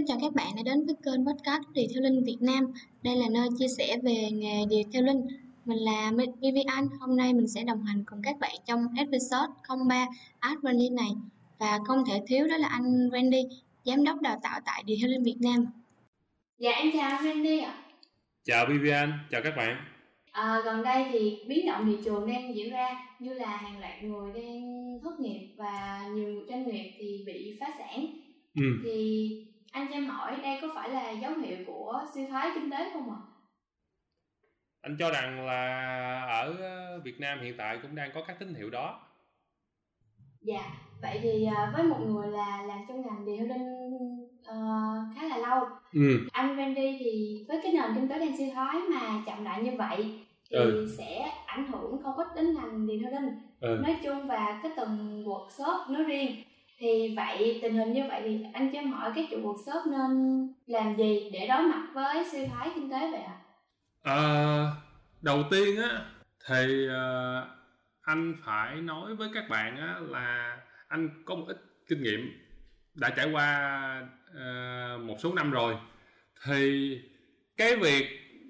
Xin chào các bạn đã đến với kênh podcast Điều theo Linh Việt Nam. Đây là nơi chia sẻ về nghề Điều theo Linh. Mình là Vivian. Hôm nay mình sẽ đồng hành cùng các bạn trong episode 03 Adrenaline này. Và không thể thiếu đó là anh Randy, giám đốc đào tạo tại Điều theo Linh Việt Nam. Dạ em chào anh Randy ạ. Chào Vivian, chào các bạn. À, gần đây thì biến động thị trường đang diễn ra như là hàng loạt người đang thất nghiệp và nhiều doanh nghiệp thì bị phá sản. Ừ. Thì anh cho em hỏi đây có phải là dấu hiệu của suy thoái kinh tế không ạ? Anh cho rằng là ở Việt Nam hiện tại cũng đang có các tín hiệu đó. Dạ, vậy thì à, với một người là làm trong ngành điều linh uh, khá là lâu ừ. anh Randy thì với cái nền kinh tế đang suy thoái mà chậm lại như vậy thì ừ. sẽ ảnh hưởng không ít đến ngành điều linh ừ. nói chung và cái từng workshop nói riêng thì vậy tình hình như vậy thì anh cho em hỏi các chủ workshop nên làm gì để đối mặt với suy thoái kinh tế vậy ạ? À, đầu tiên á thì uh, anh phải nói với các bạn á là anh có một ít kinh nghiệm đã trải qua uh, một số năm rồi. Thì cái việc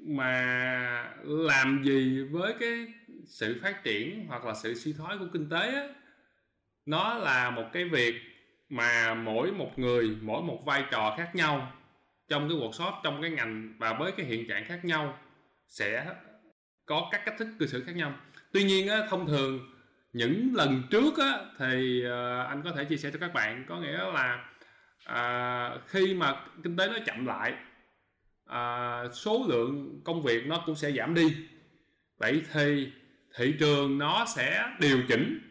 mà làm gì với cái sự phát triển hoặc là sự suy thoái của kinh tế á, nó là một cái việc mà mỗi một người mỗi một vai trò khác nhau trong cái workshop trong cái ngành và với cái hiện trạng khác nhau sẽ có các cách thức cư xử khác nhau. Tuy nhiên á, thông thường những lần trước á, thì ờ, anh có thể chia sẻ cho các bạn có nghĩa là à, khi mà kinh tế nó chậm lại à, số lượng công việc nó cũng sẽ giảm đi. Vậy thì thị trường nó sẽ điều chỉnh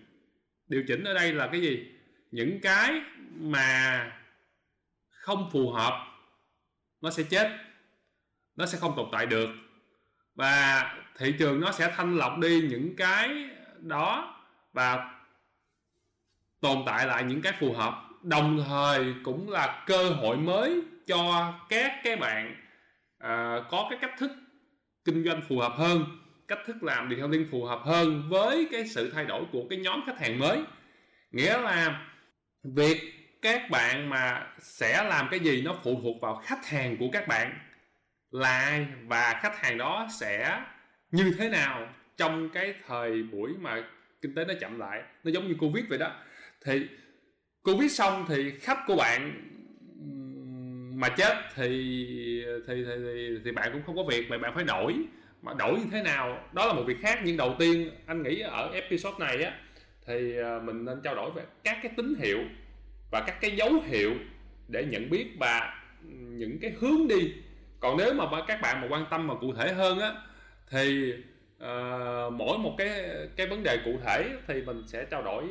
điều chỉnh ở đây là cái gì? Những cái mà không phù hợp nó sẽ chết nó sẽ không tồn tại được. Và thị trường nó sẽ thanh lọc đi những cái đó và tồn tại lại những cái phù hợp. Đồng thời cũng là cơ hội mới cho các cái bạn uh, có cái cách thức kinh doanh phù hợp hơn cách thức làm detailing phù hợp hơn với cái sự thay đổi của cái nhóm khách hàng mới. Nghĩa là việc các bạn mà sẽ làm cái gì nó phụ thuộc vào khách hàng của các bạn là ai và khách hàng đó sẽ như thế nào trong cái thời buổi mà kinh tế nó chậm lại. Nó giống như covid vậy đó. Thì covid xong thì khách của bạn mà chết thì thì thì thì, thì bạn cũng không có việc mà bạn phải đổi mà đổi như thế nào đó là một việc khác. Nhưng đầu tiên anh nghĩ ở episode này á thì à, mình nên trao đổi về các cái tín hiệu và các cái dấu hiệu để nhận biết và những cái hướng đi. Còn nếu mà các bạn mà quan tâm mà cụ thể hơn á thì uh, mỗi một cái cái vấn đề cụ thể thì mình sẽ trao đổi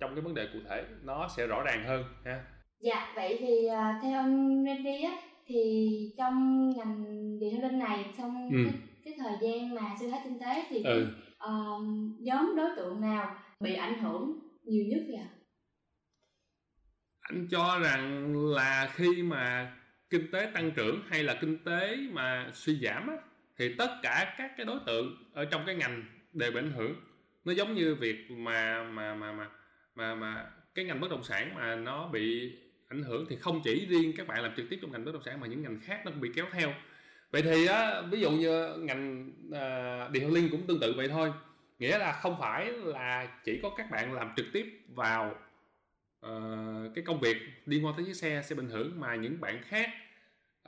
trong cái vấn đề cụ thể. Nó sẽ rõ ràng hơn ha. Dạ vậy thì uh, theo anh Randy á thì trong ngành điện linh này trong ừ. cái, cái thời gian mà suy thoái kinh tế thì ừ. uh, nhóm đối tượng nào bị ảnh hưởng nhiều nhất vậy ạ? Anh cho rằng là khi mà kinh tế tăng trưởng hay là kinh tế mà suy giảm á, thì tất cả các cái đối tượng ở trong cái ngành đều bị ảnh hưởng nó giống như việc mà mà mà mà mà mà cái ngành bất động sản mà nó bị ảnh hưởng thì không chỉ riêng các bạn làm trực tiếp trong ngành bất động sản mà những ngành khác nó cũng bị kéo theo vậy thì á ví dụ như ngành à, điện linh cũng tương tự vậy thôi. Nghĩa là không phải là chỉ có các bạn làm trực tiếp vào uh, cái công việc liên quan tới chiếc xe sẽ bị ảnh hưởng mà những bạn khác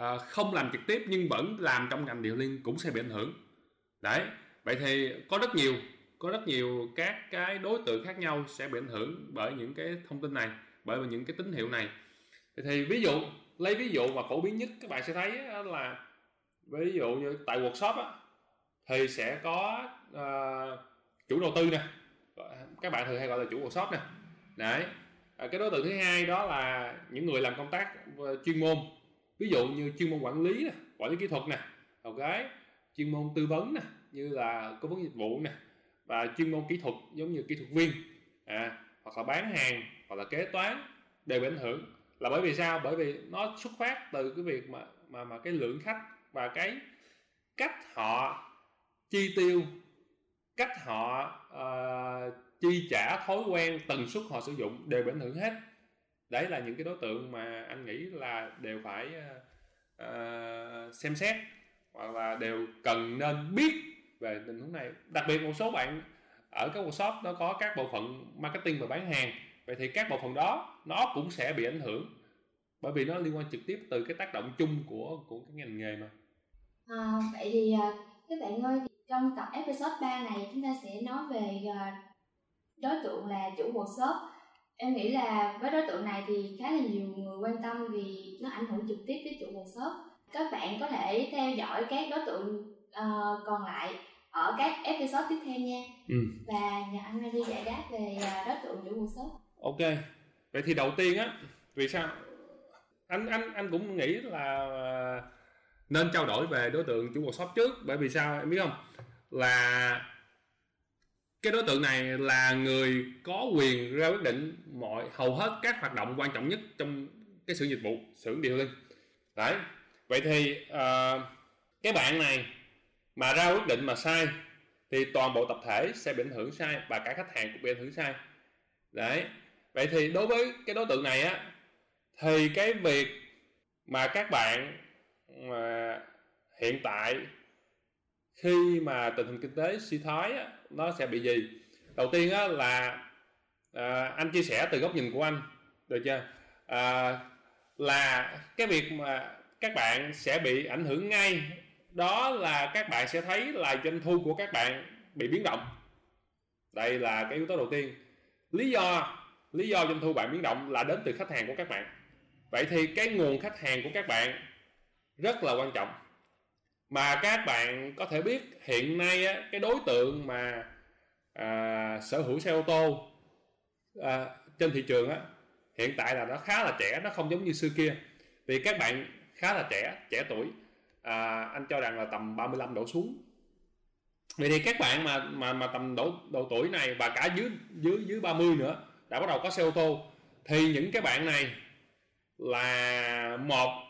uh, không làm trực tiếp nhưng vẫn làm trong ngành điện linh cũng sẽ bị ảnh hưởng. Đấy vậy thì có rất nhiều có rất nhiều các cái đối tượng khác nhau sẽ bị ảnh hưởng bởi những cái thông tin này bởi vì những cái tín hiệu này. Thì ví dụ lấy ví dụ mà phổ biến nhất các bạn sẽ thấy là ví dụ như tại workshop á, thì sẽ có uh, chủ đầu tư nè. Các bạn thường hay gọi là chủ workshop nè. Đấy. À, cái đối tượng thứ hai đó là những người làm công tác ờ, chuyên môn. Ví dụ như chuyên môn quản lý nè quản lý kỹ thuật nè ok? Chuyên môn tư vấn nè như là cố vấn dịch vụ nè và chuyên môn kỹ thuật giống như kỹ thuật viên à, hoặc là bán hàng hoặc là kế toán đều bị ảnh hưởng. Là bởi vì sao? Bởi vì nó xuất phát từ cái việc mà mà mà cái lượng khách và cái cách họ chi tiêu cách họ uh, chi trả thói quen tần suất họ sử dụng đều bị ảnh hưởng hết. Đấy là những cái đối tượng mà anh nghĩ là đều phải uh, xem xét hoặc là đều cần nên biết về tình huống này. Đặc biệt một số bạn ở các workshop nó có các bộ phận marketing và bán hàng. Vậy thì các bộ phận đó nó cũng sẽ bị ảnh hưởng bởi vì nó liên quan trực tiếp từ cái tác động chung của của cái ngành nghề mà à, vậy thì à, các bạn ơi trong tập episode 3 này chúng ta sẽ nói về à, đối tượng là chủ workshop em nghĩ là với đối tượng này thì khá là nhiều người quan tâm vì nó ảnh hưởng trực tiếp đến chủ workshop các bạn có thể theo dõi các đối tượng uh, còn lại ở các episode tiếp theo nha. Ừ. và nhờ anh đi giải đáp về đối tượng chủ workshop ok. Vậy thì đầu tiên á vì sao? Anh anh anh cũng nghĩ là nên trao đổi về đối tượng chủ workshop trước bởi vì sao em biết không? Là cái đối tượng này là người có quyền ra quyết định mọi hầu hết các hoạt động quan trọng nhất trong cái xưởng dịch vụ xưởng điều linh đấy vậy thì uh, cái bạn này mà ra quyết định mà sai thì toàn bộ tập thể sẽ bị ảnh hưởng sai và cả khách hàng cũng bị ảnh hưởng sai. Đấy vậy thì đối với cái đối tượng này á thì cái việc mà các bạn mà hiện tại khi mà tình hình kinh tế suy thoái á, nó sẽ bị gì? Đầu tiên á, là à, anh chia sẻ từ góc nhìn của anh được chưa? À, là cái việc mà các bạn sẽ bị ảnh hưởng ngay đó là các bạn sẽ thấy là doanh thu của các bạn bị biến động. Đây là cái yếu tố đầu tiên. Lý do lý do doanh thu bạn biến động là đến từ khách hàng của các bạn. Vậy thì cái nguồn khách hàng của các bạn rất là quan trọng. Mà các bạn có thể biết hiện nay á, cái đối tượng mà à, sở hữu xe ô tô à, trên thị trường á, hiện tại là nó khá là trẻ nó không giống như xưa kia. Vì các bạn khá là trẻ trẻ tuổi à, anh cho rằng là tầm 35 độ xuống. Vậy thì các bạn mà mà mà tầm độ độ tuổi này và cả dưới dưới dưới 30 nữa đã bắt đầu có xe ô tô thì những cái bạn này là một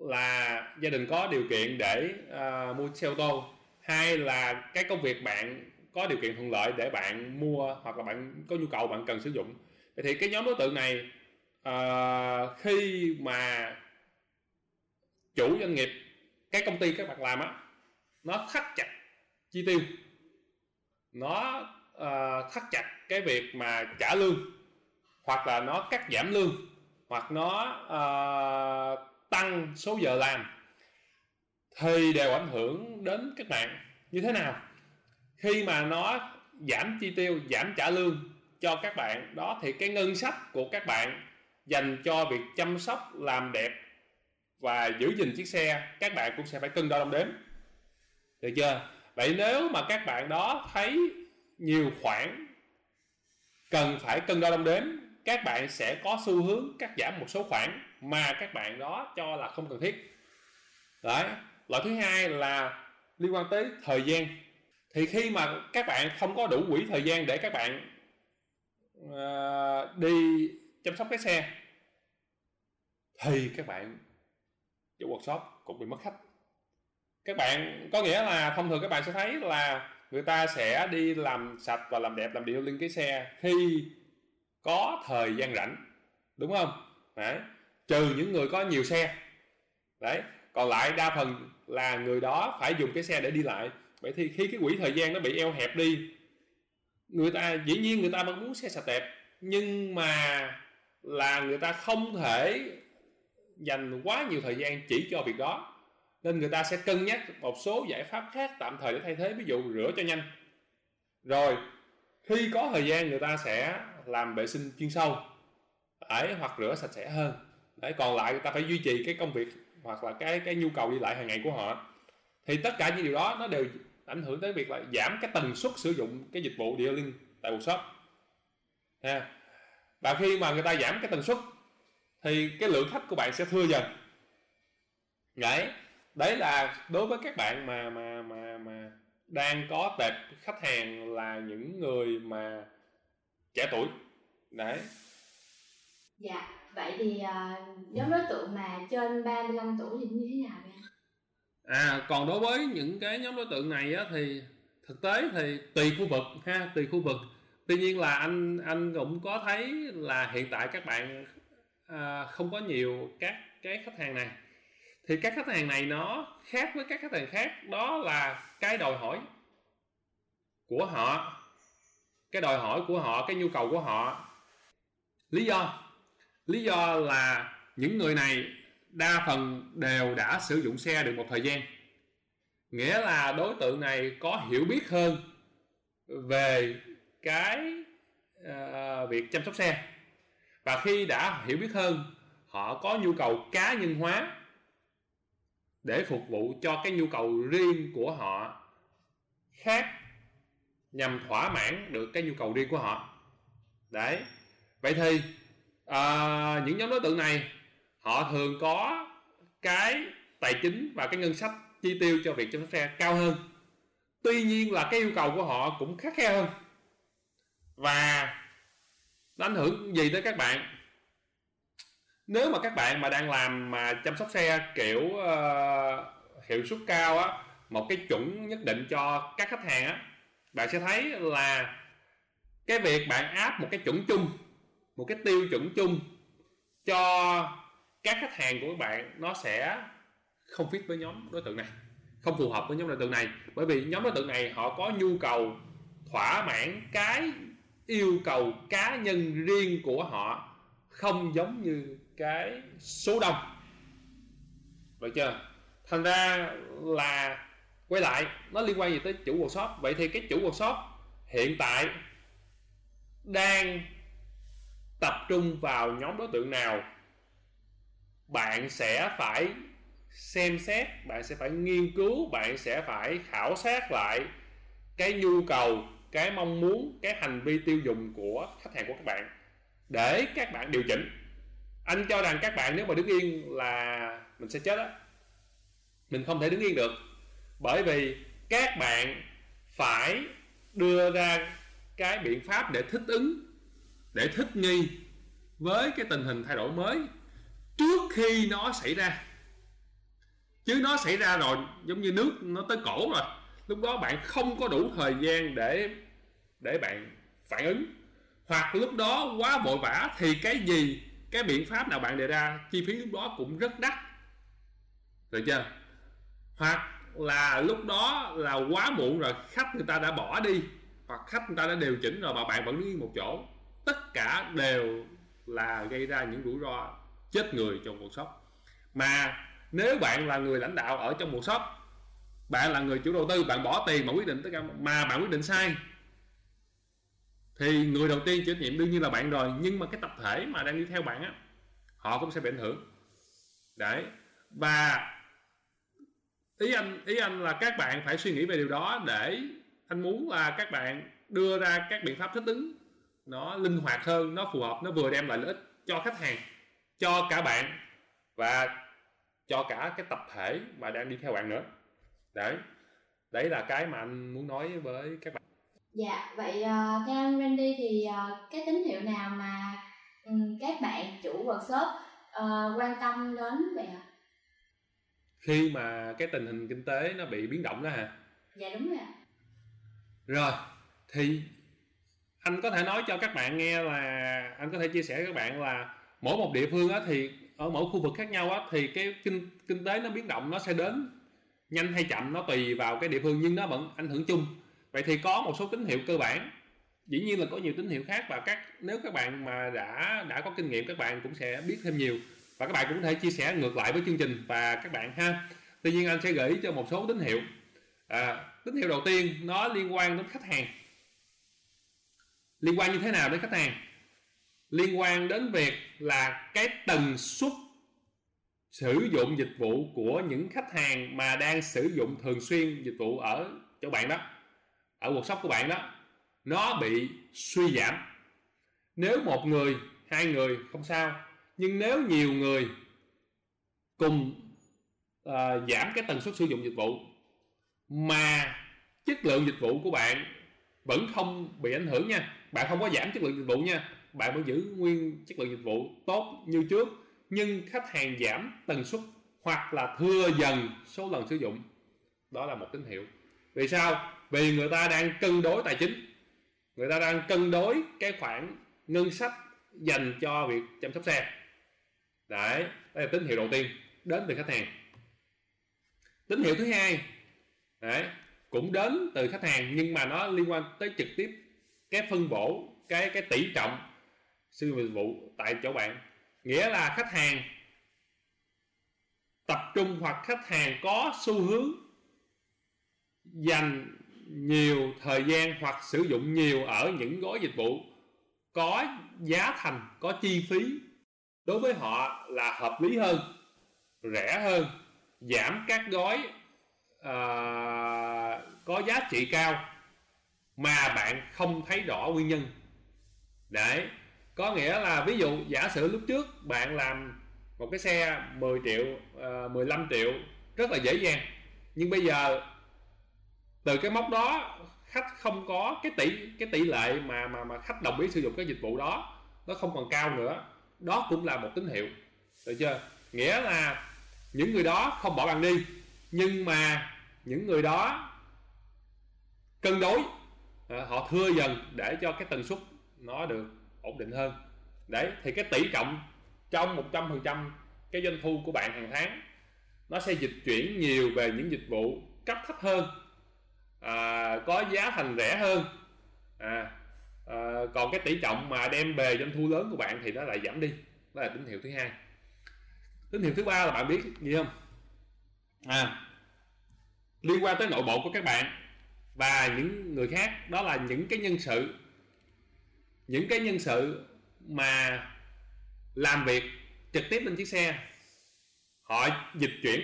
là gia đình có điều kiện để uh, mua xe ô tô hai là cái công việc bạn có điều kiện thuận lợi để bạn mua hoặc là bạn có nhu cầu bạn cần sử dụng. Thì cái nhóm đối tượng này uh, khi mà chủ doanh nghiệp cái công ty các bạn làm á nó thắt chặt chi tiêu nó uh, thắt chặt cái việc mà trả lương hoặc là nó cắt giảm lương hoặc nó uh, tăng số giờ làm, thì đều ảnh hưởng đến các bạn. Như thế nào? Khi mà nó giảm chi tiêu, giảm trả lương cho các bạn, đó thì cái ngân sách của các bạn dành cho việc chăm sóc, làm đẹp và giữ gìn chiếc xe, các bạn cũng sẽ phải cân đo đong đếm. Được chưa? Vậy nếu mà các bạn đó thấy nhiều khoản cần phải cân đo đong đếm các bạn sẽ có xu hướng cắt giảm một số khoản mà các bạn đó cho là không cần thiết. Đấy loại thứ hai là liên quan tới thời gian. Thì khi mà các bạn không có đủ quỹ thời gian để các bạn uh, đi chăm sóc cái xe thì các bạn chủ workshop cũng bị mất khách. Các bạn có nghĩa là thông thường các bạn sẽ thấy là người ta sẽ đi làm sạch và làm đẹp làm điều lên cái xe khi có thời gian rảnh, đúng không? Đấy, trừ những người có nhiều xe. Đấy, còn lại đa phần là người đó phải dùng cái xe để đi lại. Vậy thì khi cái quỹ thời gian nó bị eo hẹp đi, người ta, dĩ nhiên người ta vẫn muốn xe sạch đẹp, nhưng mà là người ta không thể dành quá nhiều thời gian chỉ cho việc đó. Nên người ta sẽ cân nhắc một số giải pháp khác tạm thời để thay thế. Ví dụ rửa cho nhanh. Rồi, khi có thời gian người ta sẽ làm vệ sinh chuyên sâu ấy hoặc rửa sạch sẽ hơn. Đấy, còn lại người ta phải duy trì cái công việc hoặc là cái cái nhu cầu đi lại hàng ngày của họ. Thì tất cả những điều đó nó đều ảnh hưởng tới việc là giảm cái tần suất sử dụng cái dịch vụ detailing tại workshop. Ha. Và khi mà người ta giảm cái tần suất, thì cái lượng khách của bạn sẽ thưa dần. Đấy. Đấy là đối với các bạn mà mà mà mà đang có tệp khách hàng là những người mà trẻ tuổi. Đấy. Dạ vậy thì uh, nhóm đối tượng mà trên 35 tuổi thì như thế nào vậy? À còn đối với những cái nhóm đối tượng này á, thì thực tế thì tùy khu vực ha tùy khu vực. Tuy nhiên là anh anh cũng có thấy là hiện tại các bạn à, không có nhiều các cái khách hàng này. Thì các khách hàng này nó khác với các khách hàng khác đó là cái đòi hỏi của họ cái đòi hỏi của họ cái nhu cầu của họ. Lý do lý do là những người này đa phần đều đã sử dụng xe được một thời gian. Nghĩa là đối tượng này có hiểu biết hơn về cái uh, việc chăm sóc xe. Và khi đã hiểu biết hơn họ có nhu cầu cá nhân hóa để phục vụ cho cái nhu cầu riêng của họ khác nhằm thỏa mãn được cái nhu cầu riêng của họ. Đấy. Vậy thì à, những nhóm đối tượng này họ thường có cái tài chính và cái ngân sách chi tiêu cho việc chăm sóc xe cao hơn. Tuy nhiên là cái yêu cầu của họ cũng khắc khe hơn. Và nó ảnh hưởng gì tới các bạn? Nếu mà các bạn mà đang làm mà chăm sóc xe kiểu uh, hiệu suất cao á một cái chuẩn nhất định cho các khách hàng á bạn sẽ thấy là cái việc bạn áp một cái chuẩn chung, một cái tiêu chuẩn chung cho các khách hàng của các bạn, nó sẽ không fit với nhóm đối tượng này, không phù hợp với nhóm đối tượng này. Bởi vì nhóm đối tượng này họ có nhu cầu thỏa mãn cái yêu cầu cá nhân riêng của họ, không giống như cái số đông. Được chưa? Thành ra là quay lại, nó liên quan gì tới chủ workshop? Vậy thì cái chủ workshop hiện tại đang tập trung vào nhóm đối tượng nào? Bạn sẽ phải xem xét, bạn sẽ phải nghiên cứu, bạn sẽ phải khảo sát lại cái nhu cầu, cái mong muốn, cái hành vi tiêu dùng của khách hàng của các bạn để các bạn điều chỉnh. Anh cho rằng các bạn nếu mà đứng yên là mình sẽ chết á. Mình không thể đứng yên được bởi vì các bạn phải đưa ra cái biện pháp để thích ứng, để thích nghi với cái tình hình thay đổi mới trước khi nó xảy ra. Chứ nó xảy ra rồi, giống như nước nó tới cổ rồi, lúc đó bạn không có đủ thời gian để để bạn phản ứng. Hoặc lúc đó quá vội vã thì cái gì, cái biện pháp nào bạn đề ra, chi phí lúc đó cũng rất đắt. Được chưa? Hoặc là lúc đó là quá muộn rồi, khách người ta đã bỏ đi hoặc khách người ta đã điều chỉnh rồi, mà bạn vẫn đứng một chỗ. Tất cả đều là gây ra những rủi ro chết người trong cuộc sống. Mà nếu bạn là người lãnh đạo ở trong một shop bạn là người chủ đầu tư, bạn bỏ tiền mà quyết định tất cả, mà bạn quyết định sai, thì người đầu tiên chịu trách nhiệm đương nhiên là bạn rồi. Nhưng mà cái tập thể mà đang đi theo bạn á, họ cũng sẽ bị ảnh hưởng. Đấy. Và ý anh ý anh là các bạn phải suy nghĩ về điều đó để anh muốn là các bạn đưa ra các biện pháp thích ứng. Nó linh hoạt hơn nó phù hợp nó vừa đem lại lợi ích cho khách hàng cho cả bạn và cho cả cái tập thể mà đang đi theo bạn nữa. Đấy đấy là cái mà anh muốn nói với các bạn. Dạ vậy uh, theo anh Randy thì uh, cái tín hiệu nào mà um, các bạn chủ workshop uh, quan tâm đến vậy ạ? Khi mà cái tình hình kinh tế nó bị biến động đó hả? Dạ đúng rồi rồi thì anh có thể nói cho các bạn nghe là anh có thể chia sẻ với các bạn là mỗi một địa phương á thì ở mỗi khu vực khác nhau á thì cái kinh kinh tế nó biến động nó sẽ đến nhanh hay chậm nó tùy vào cái địa phương nhưng nó vẫn ảnh hưởng chung. Vậy thì có một số tín hiệu cơ bản. Dĩ nhiên là có nhiều tín hiệu khác và các nếu các bạn mà đã đã có kinh nghiệm các bạn cũng sẽ biết thêm nhiều và các bạn cũng có thể chia sẻ ngược lại với chương trình và các bạn ha. Tuy nhiên anh sẽ gửi cho một số tín hiệu. À, tín hiệu đầu tiên nó liên quan đến khách hàng. Liên quan như thế nào đến khách hàng? Liên quan đến việc là cái tần suất sử dụng dịch vụ của những khách hàng mà đang sử dụng thường xuyên dịch vụ ở chỗ bạn đó ở workshop của bạn đó nó bị suy giảm. Nếu một người hai người không sao nhưng nếu nhiều người cùng à, giảm cái tần suất sử dụng dịch vụ mà chất lượng dịch vụ của bạn vẫn không bị ảnh hưởng nha bạn không có giảm chất lượng dịch vụ nha bạn vẫn giữ nguyên chất lượng dịch vụ tốt như trước nhưng khách hàng giảm tần suất hoặc là thưa dần số lần sử dụng đó là một tín hiệu. Vì sao? Vì người ta đang cân đối tài chính. Người ta đang cân đối cái khoản ngân sách dành cho việc chăm sóc xe đấy, đây là tín hiệu đầu tiên đến từ khách hàng. Tín hiệu thứ hai, đấy, cũng đến từ khách hàng nhưng mà nó liên quan tới trực tiếp cái phân bổ, cái cái tỷ trọng sư dịch vụ tại chỗ bạn. Nghĩa là khách hàng tập trung hoặc khách hàng có xu hướng dành nhiều thời gian hoặc sử dụng nhiều ở những gói dịch vụ có giá thành, có chi phí đối với họ là hợp lý hơn rẻ hơn giảm các gói uh, có giá trị cao mà bạn không thấy rõ nguyên nhân. Đấy có nghĩa là ví dụ giả sử lúc trước bạn làm một cái xe 10 triệu à, uh, 15 triệu rất là dễ dàng. Nhưng bây giờ từ cái mốc đó khách không có cái tỷ cái tỷ lệ mà mà mà khách đồng ý sử dụng cái dịch vụ đó nó không còn cao nữa đó cũng là một tín hiệu. Được chưa? Nghĩa là những người đó không bỏ bạn đi nhưng mà những người đó cân đối ờ, họ thưa dần để cho cái tần suất nó được ổn định hơn. Đấy thì cái tỷ trọng trong 100% cái doanh thu của bạn hàng tháng nó sẽ dịch chuyển nhiều về những dịch vụ cấp thấp hơn à, có giá thành rẻ hơn. À, à, còn cái tỷ trọng mà đem về doanh thu lớn của bạn thì nó lại giảm đi. Đó là tín hiệu thứ hai. Tín hiệu thứ ba là bạn biết gì không? À liên quan tới nội bộ của các bạn và những người khác đó là những cái nhân sự. Những cái nhân sự mà làm việc trực tiếp lên chiếc xe họ dịch chuyển.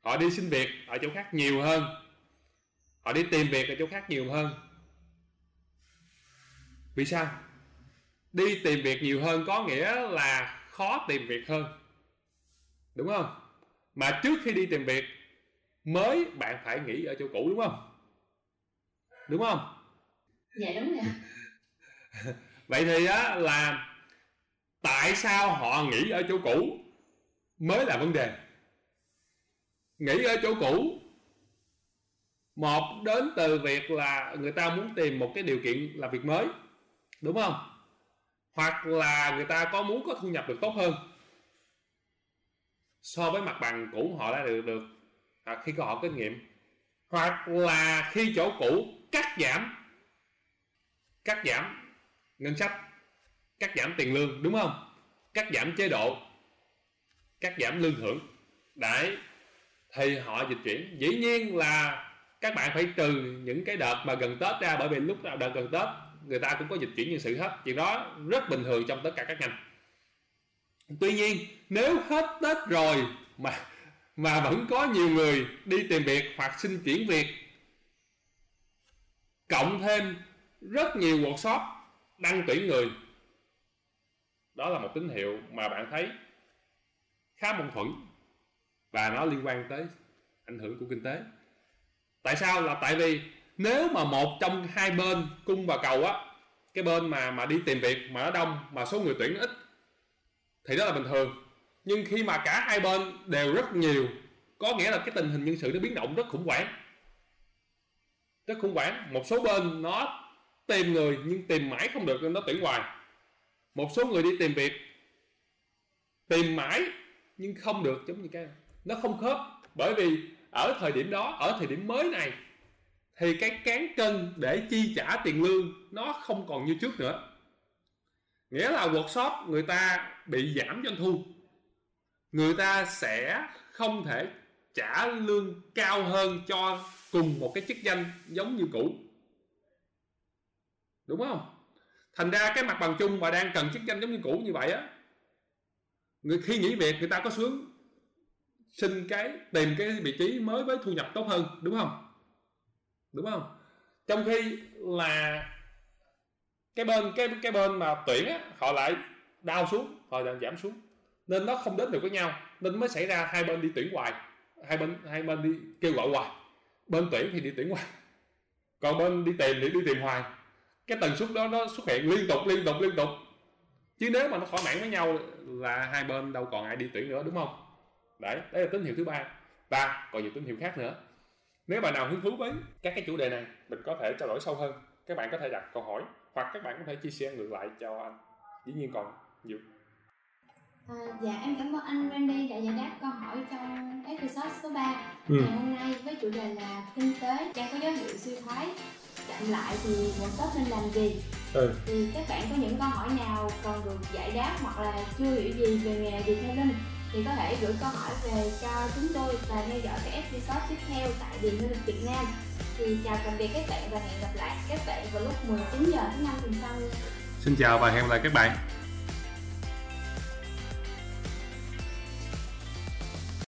Họ đi xin việc ở chỗ khác nhiều hơn. Họ đi tìm việc ở chỗ khác nhiều hơn vì sao? Đi tìm việc nhiều hơn có nghĩa là khó tìm việc hơn. Đúng không? Mà trước khi đi tìm việc mới bạn phải nghỉ ở chỗ cũ đúng không? Đúng không? Dạ đúng rồi vậy thì á là tại sao họ nghỉ ở chỗ cũ mới là vấn đề. Nghỉ ở chỗ cũ một đến từ việc là người ta muốn tìm một cái điều kiện làm việc mới đúng không? Hoặc là người ta có muốn có thu nhập được tốt hơn so với mặt bằng cũ họ đã được được hoặc khi có họ kinh nghiệm. Hoặc là khi chỗ cũ cắt giảm cắt giảm ngân sách, cắt giảm tiền lương, đúng không? Cắt giảm chế độ, cắt giảm lương thưởng đấy, thì họ dịch chuyển. Dĩ nhiên là các bạn phải trừ những cái đợt mà gần tết ra, bởi vì lúc nào đợt gần tết người ta cũng có dịch chuyển nhân sự hết. Chuyện đó rất bình thường trong tất cả các ngành. Tuy nhiên, nếu hết tết rồi mà mà vẫn có nhiều người đi tìm việc hoặc xin chuyển việc, cộng thêm rất nhiều workshop đăng tuyển người, đó là một tín hiệu mà bạn thấy khá mâu thuẫn và nó liên quan tới ảnh hưởng của kinh tế. Tại sao? Là tại vì nếu mà một trong hai bên cung và cầu á, cái bên mà mà đi tìm việc, mà nó đông, mà số người tuyển ít, thì đó là bình thường. Nhưng khi mà cả hai bên đều rất nhiều, có nghĩa là cái tình hình nhân sự nó biến động rất khủng hoảng. Rất khủng hoảng. Một số bên nó tìm người nhưng tìm mãi không được nên nó tuyển hoài. Một số người đi tìm việc, tìm mãi nhưng không được, giống như cái nó không khớp. Bởi vì ở thời điểm đó, ở thời điểm mới này thì cái cán cân để chi trả tiền lương nó không còn như trước nữa. Nghĩa là workshop người ta bị giảm doanh thu. Người ta sẽ không thể trả lương cao hơn cho cùng một cái chức danh giống như cũ. Đúng không? Thành ra cái mặt bằng chung mà đang cần chức danh giống như cũ như vậy á, người khi nghỉ việc người ta có sướng xin cái, tìm cái vị trí mới với thu nhập tốt hơn, đúng không? Đúng không? Trong khi là cái bên cái cái bên mà tuyển á, họ lại đau xuống họ lại giảm xuống. Nên nó không đến được với nhau nên mới xảy ra hai bên đi tuyển hoài hai bên hai bên đi kêu gọi hoài. Bên tuyển thì đi tuyển hoài còn bên đi tìm thì đi tìm hoài. Cái tần suất đó nó xuất hiện liên tục liên tục liên tục. Chứ nếu mà nó thỏa mãn với nhau là hai bên đâu còn ai đi tuyển nữa đúng không? Đấy đấy là tín hiệu thứ ba. Và còn nhiều tín hiệu khác nữa nếu bạn nào hứng thú với các cái chủ đề này mình có thể trao đổi sâu hơn. Các bạn có thể đặt câu hỏi hoặc các bạn có thể chia sẻ ngược lại cho anh. Dĩ nhiên còn nhiều. À, dạ em cảm ơn anh Randy đã giải đáp câu hỏi trong episode số 3 ừ. ngày hôm nay với chủ đề là kinh tế đang có dấu hiệu suy thoái. Chậm lại thì workshop nên làm gì? Ừ. thì các bạn có những câu hỏi nào cần được giải đáp hoặc là chưa hiểu gì về nghề detailing thì có thể gửi câu hỏi về cho chúng tôi và theo dõi các episode tiếp theo tại Điện Du Việt Nam. Thì chào tạm biệt các bạn và hẹn gặp lại các bạn vào lúc 19 giờ thứ năm tuần sau. Xin chào và hẹn gặp lại các bạn.